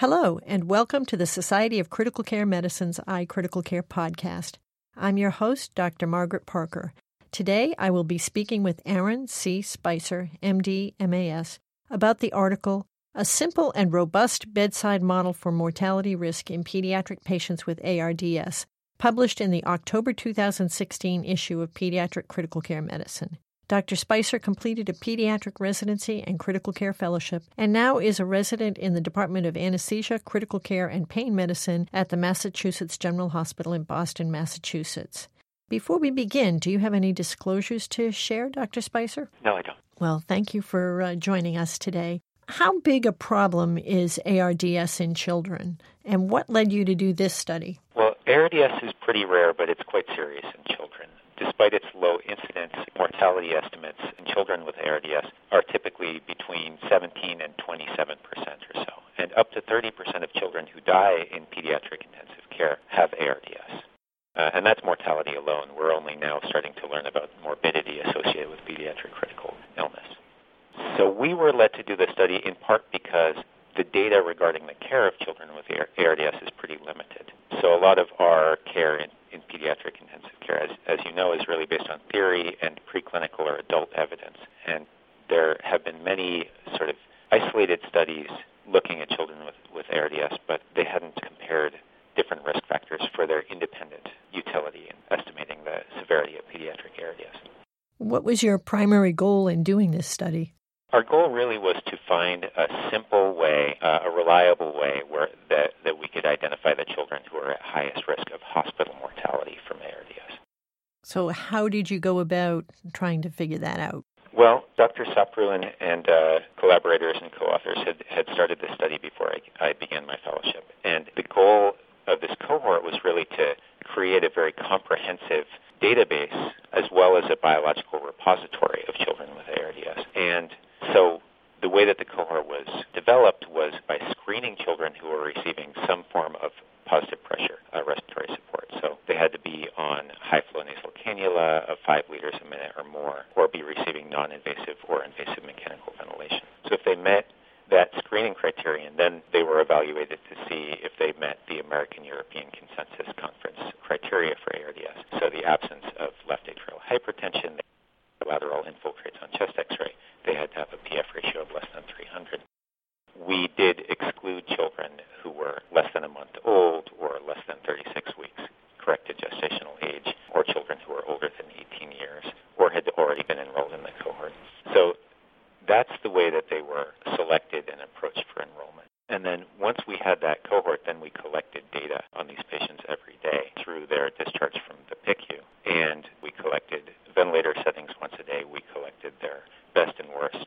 Hello, and welcome to the Society of Critical Care Medicine's iCritical Care podcast. I'm your host, Dr. Margaret Parker. Today, I will be speaking with Aaron C. Spicer, MD, MAS, about the article A Simple and Robust Bedside Model for Mortality Risk in Pediatric Patients with ARDS, published in the October 2016 issue of Pediatric Critical Care Medicine. Dr. Spicer completed a pediatric residency and critical care fellowship and now is a resident in the Department of Anesthesia, Critical Care, and Pain Medicine at the Massachusetts General Hospital in Boston, Massachusetts. Before we begin, do you have any disclosures to share, Dr. Spicer? No, I don't. Well, thank you for uh, joining us today. How big a problem is ARDS in children, and what led you to do this study? Well, ARDS is pretty rare, but it's quite serious in children. Despite its low incidence, mortality estimates in children with ARDS are typically between 17 and 27 percent or so. And up to 30 percent of children who die in pediatric intensive care have ARDS. Uh, and that's mortality alone. We're only now starting to learn about morbidity associated with pediatric critical illness. So we were led to do the study in part because the data regarding the care of children with ARDS is pretty limited. So a lot of our care in, in pediatric intensive care, as, as you know, is really based on theory and preclinical or adult evidence. And there have been many sort of isolated studies looking at children with, with ARDS, but they hadn't compared different risk factors for their independent utility in estimating the severity of pediatric ARDS. What was your primary goal in doing this study? Our goal really was to find a simple way, uh, a reliable way, where that, that we could identify the children who are at highest risk of hospital mortality from ARDS. So, how did you go about trying to figure that out? Well, Dr. Sapru and, and uh, collaborators and co-authors had, had started this study before I, I began my fellowship, and the goal of this cohort was really to create a very comprehensive database as well as a biological repository of children with ARDS. And so the way that the cohort was developed was by screening children who were receiving some form of positive pressure uh, respiratory support. So they had to be on high flow nasal cannula of five liters a minute or more, or be receiving non invasive or invasive mechanical ventilation. So if they met that screening criterion, then they were evaluated to see if they met the American European Consensus Conference criteria for ARDS. So the absence of left atrial hypertension, lateral infiltrates on chest x-ray, they had to have a PF ratio of less than 300. We did exclude children who were less than a month old or less than 36 weeks, corrected gestational age, or children who were older than 18 years or had already been enrolled in the cohort. So that's the way that they were selected and approached for enrollment. And then once we had that cohort, then we collected data on these patients every day through their discharge from the PICU. And we collected ventilator settings once a day. We collected their best and worst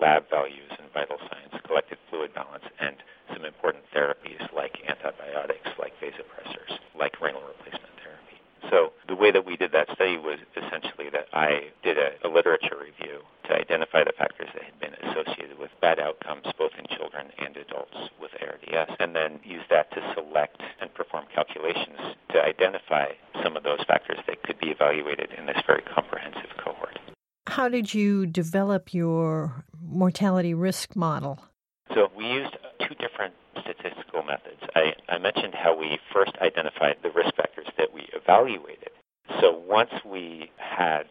lab values and vital signs, collected fluid balance, and some important therapies like antibiotics, like vasopressors, like renal replacement therapy. So the way that we did that study was essentially that I did a, a literature review to identify the factors that had been associated bad outcomes both in children and adults with ARDS, and then use that to select and perform calculations to identify some of those factors that could be evaluated in this very comprehensive cohort. How did you develop your mortality risk model? So we used two different statistical methods. I, I mentioned how we first identified the risk factors that we evaluated. So once we had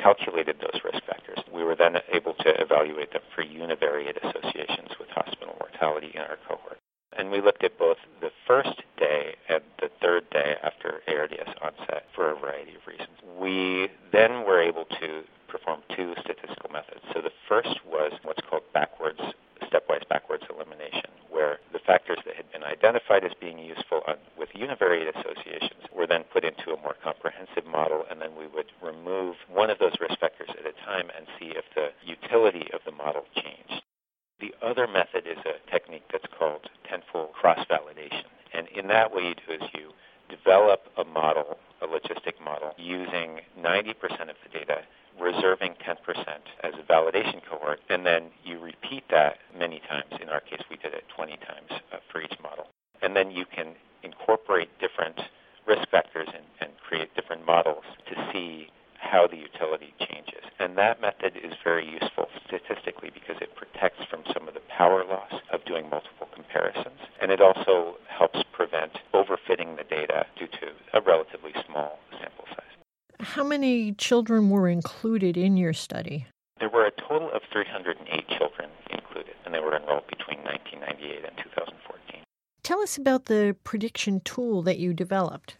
calculated those risk factors, we were then able to evaluate them for univariate associations with hospital mortality in our cohort. And we looked at both the first day and the third day after ARDS onset for a variety of reasons. We then were able to perform two statistical methods. So the first was what's called backwards, stepwise backwards elimination, where the factors that had been identified as being useful on, with univariate associations were then put into a more comprehensive model, and then we would remove one of those risk factors at a time and see if the utility of the model changed. The other method is a technique that's called tenfold cross-validation. And in that, what you do is you develop a model, a logistic model, using 90% of the data, reserving 10% as a validation cohort, and then you repeat that many times. In our case, we did it 20 times uh, for each model. And then you can incorporate different risk factors and, and create different models to see how the utility changes. And that method is very useful statistically because it protects from some of the power loss of doing multiple comparisons. And and it also helps prevent overfitting the data due to a relatively small sample size. How many children were included in your study? There were a total of 308 children included, and they were enrolled between 1998 and 2014. Tell us about the prediction tool that you developed.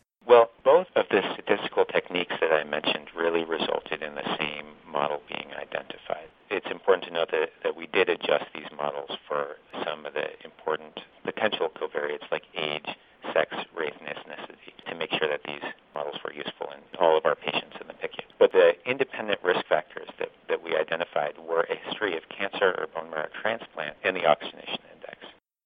Of the statistical techniques that I mentioned really resulted in the same model being identified. It's important to note that, that we did adjust these models for some of the important potential covariates like age, sex, race, and ethnicity to make sure that these models were useful in all of our patients in the PICU. But the independent risk factors that, that we identified were a history of cancer or bone marrow transplant and the oxygenation index.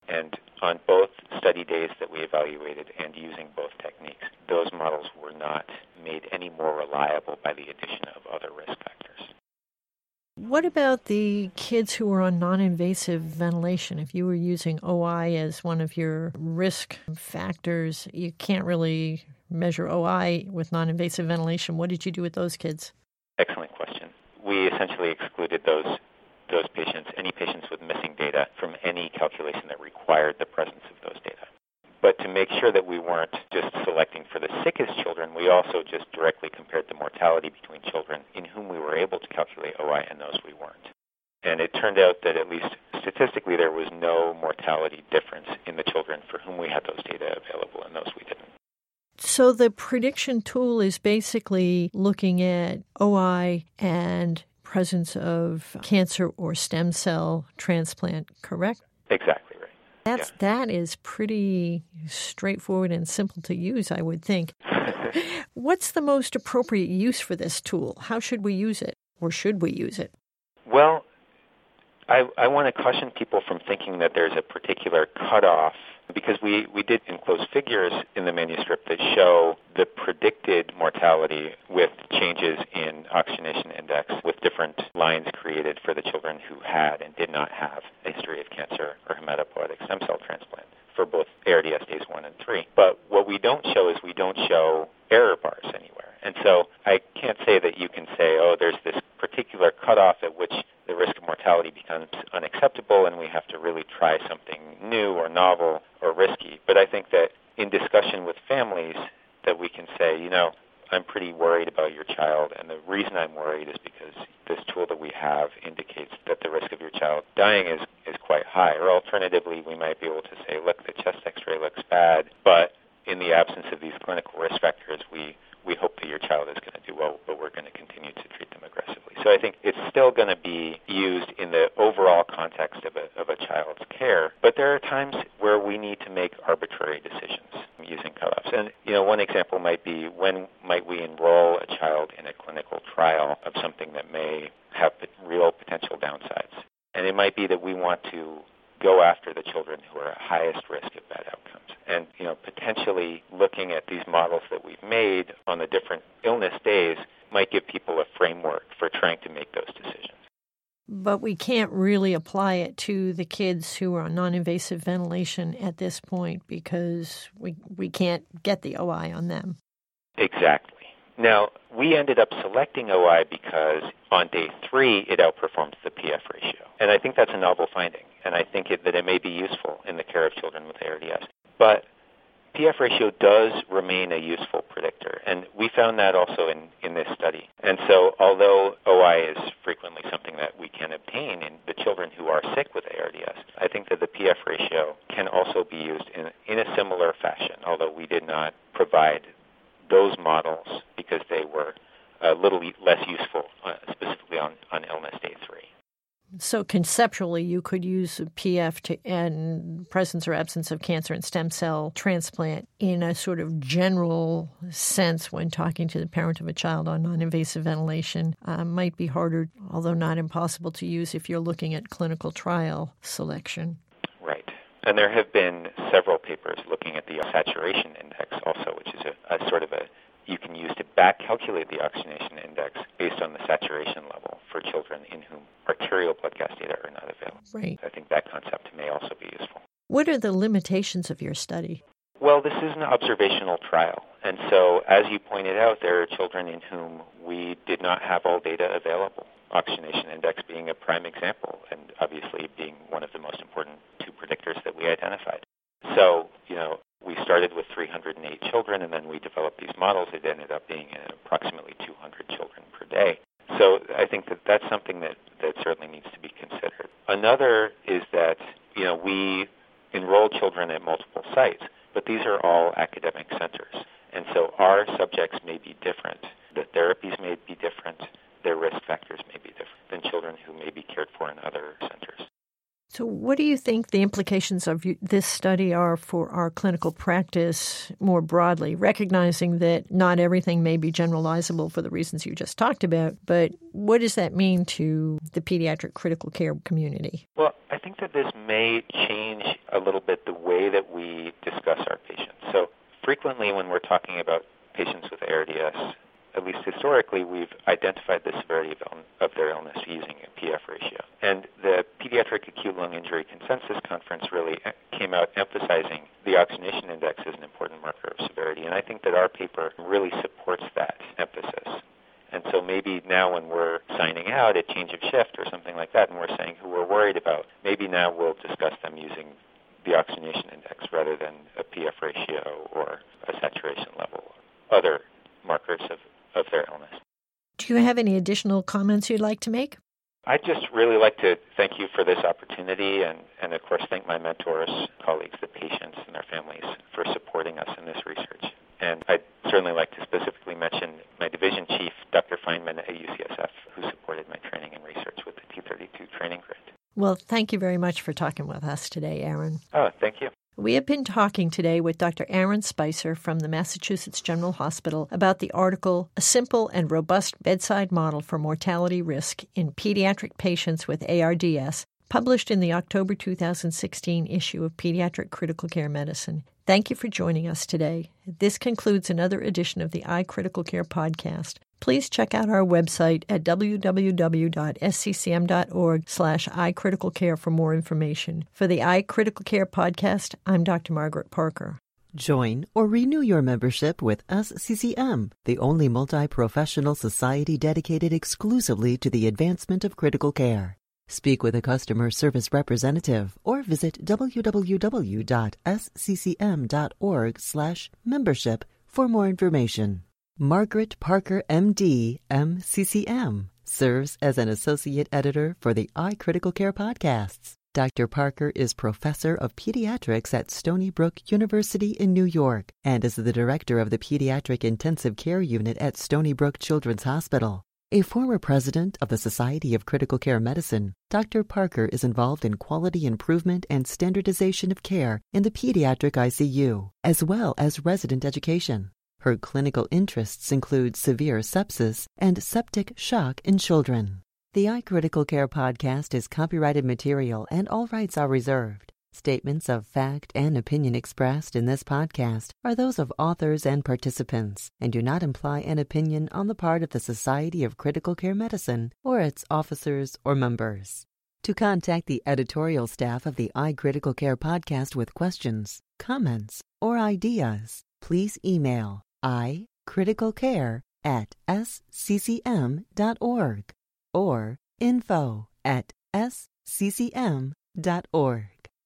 And on both study days that we evaluated and using both techniques, those models were not made any more reliable by the addition of other risk factors. What about the kids who were on non invasive ventilation? If you were using OI as one of your risk factors, you can't really measure OI with non invasive ventilation. What did you do with those kids? Excellent question. We essentially excluded those those patients, any patients with missing data, from any calculation that required the presence of those data. But to make sure that we weren't just selecting for the sickest children, we also just directly compared the mortality between children in whom we were able to calculate OI and those we weren't. And it turned out that at least statistically there was no mortality difference in the children for whom we had those data available and those we didn't. So the prediction tool is basically looking at OI and presence of cancer or stem cell transplant, correct? Exactly right. That's yeah. that is pretty straightforward and simple to use, I would think. What's the most appropriate use for this tool? How should we use it, or should we use it? Well, I, I want to caution people from thinking that there's a particular cutoff because we, we did enclose figures in the manuscript that show the predicted mortality with changes in oxygenation index with different lines created for the children who had and did not have a history of cancer or hematopoietic stem cell transplant for both ARDS days 1 and 3. But what we don't show is we don't show error bars anywhere. And so I can't say that you can say, oh, there's this particular cutoff at which the risk of mortality becomes unacceptable and we have to really try something new or novel or risky. But I think that in discussion with families that we can say, you know, I'm pretty worried about your child, and the reason I'm worried is because this tool that we have indicates that the risk of your child dying is, is quite high. Or alternatively, we might be able to say, look, the chest x-ray looks bad, but in the absence of these clinical risk factors, we, we hope that your child is going to do well, but we're going to continue to treat them aggressively. So I think it's still going to be used in the overall context of a, of a child's care, but there are times where we need to make arbitrary decisions using cutoffs. And, you know, one example might be when might we enroll a child in a clinical trial of something that may have real potential downsides. And it might be that we want to go after the children who are at highest risk of bad outcomes. And, you know, potentially looking at these models that we've made on the different illness days might give people a framework for trying to make those decisions. But we can't really apply it to the kids who are on non invasive ventilation at this point because we, we can't get the OI on them. Exactly. Now, we ended up selecting OI because on day three it outperforms the PF ratio. And I think that's a novel finding, and I think it, that it may be useful in the care of children with ARDS. But PF ratio does remain a useful predictor, and we found that also in, in this study. And so, although OI is frequently something that we can obtain in the children who are sick with ARDS, I think that the PF ratio can also be used in, in a similar fashion, although we did not provide those models because they were a little less useful, uh, specifically on, on illness day three. So conceptually, you could use PF to and presence or absence of cancer and stem cell transplant in a sort of general sense when talking to the parent of a child on non-invasive ventilation. Uh, might be harder, although not impossible, to use if you're looking at clinical trial selection. Right. And there have been several papers looking at the saturation index also, which is a, a sort of a you can use to back calculate the oxygenation index based on the saturation level for children in whom arterial blood gas data are not available. Right. I think that concept may also be useful. What are the limitations of your study? Well, this is an observational trial. And so, as you pointed out, there are children in whom we did not have all data available. Oxygenation index being a prime example, and obviously being one of the most important two predictors that we identified. So, you know, we started with 308 children, and then we developed these models. It ended up being approximately 200 children per day. So I think that that's something that, that certainly needs to be considered. Another is that, you know, we enroll children at multiple sites, but these are all academic centers. And so our subjects may be different. The therapies may be different. Their risk factors may be different than children who may be cared for in other centers. So, what do you think the implications of this study are for our clinical practice more broadly, recognizing that not everything may be generalizable for the reasons you just talked about, but what does that mean to the pediatric critical care community? Well, I think that this may change a little bit the way that we discuss our patients. So, frequently when we're talking about patients with ARDS, at least historically, we've identified the severity of, of their illness using a PF ratio. Pediatric Acute Lung Injury Consensus Conference really uh, came out emphasizing the oxygenation index as an important marker of severity. And I think that our paper really supports that emphasis. And so maybe now when we're signing out at change of shift or something like that, and we're saying who we're worried about, maybe now we'll discuss them using the oxygenation index rather than a PF ratio or a saturation level, other markers of of their illness. Do you have any additional comments you'd like to make? I'd just really like to thank you for this opportunity and, and of course thank my mentors, colleagues, the patients and their families for supporting us in this research. And I'd certainly like to specifically mention my division chief, Dr. Fineman at UCSF, who supported my training and research with the T32 training grid. Well, thank you very much for talking with us today, Aaron. Oh. We have been talking today with Dr. Aaron Spicer from the Massachusetts General Hospital about the article A Simple and Robust Bedside Model for Mortality Risk in Pediatric Patients with ARDS, published in the October 2016 issue of Pediatric Critical Care Medicine. Thank you for joining us today. This concludes another edition of the iCritical Care podcast. Please check out our website at www.sccm.org slash iCriticalCare for more information. For the iCritical Care podcast, I'm Dr. Margaret Parker. Join or renew your membership with SCCM, the only multi-professional society dedicated exclusively to the advancement of critical care. Speak with a customer service representative or visit www.sccm.org/membership for more information. Margaret Parker MD MCCM serves as an associate editor for the iCritical Care podcasts. Dr. Parker is professor of pediatrics at Stony Brook University in New York and is the director of the Pediatric Intensive Care Unit at Stony Brook Children's Hospital. A former president of the Society of Critical Care Medicine, Dr. Parker is involved in quality improvement and standardization of care in the pediatric ICU, as well as resident education. Her clinical interests include severe sepsis and septic shock in children. The iCritical Care podcast is copyrighted material and all rights are reserved. Statements of fact and opinion expressed in this podcast are those of authors and participants and do not imply an opinion on the part of the Society of Critical Care Medicine or its officers or members. To contact the editorial staff of the iCritical Care podcast with questions, comments, or ideas, please email iCriticalCare at sccm.org or info at sccm.org.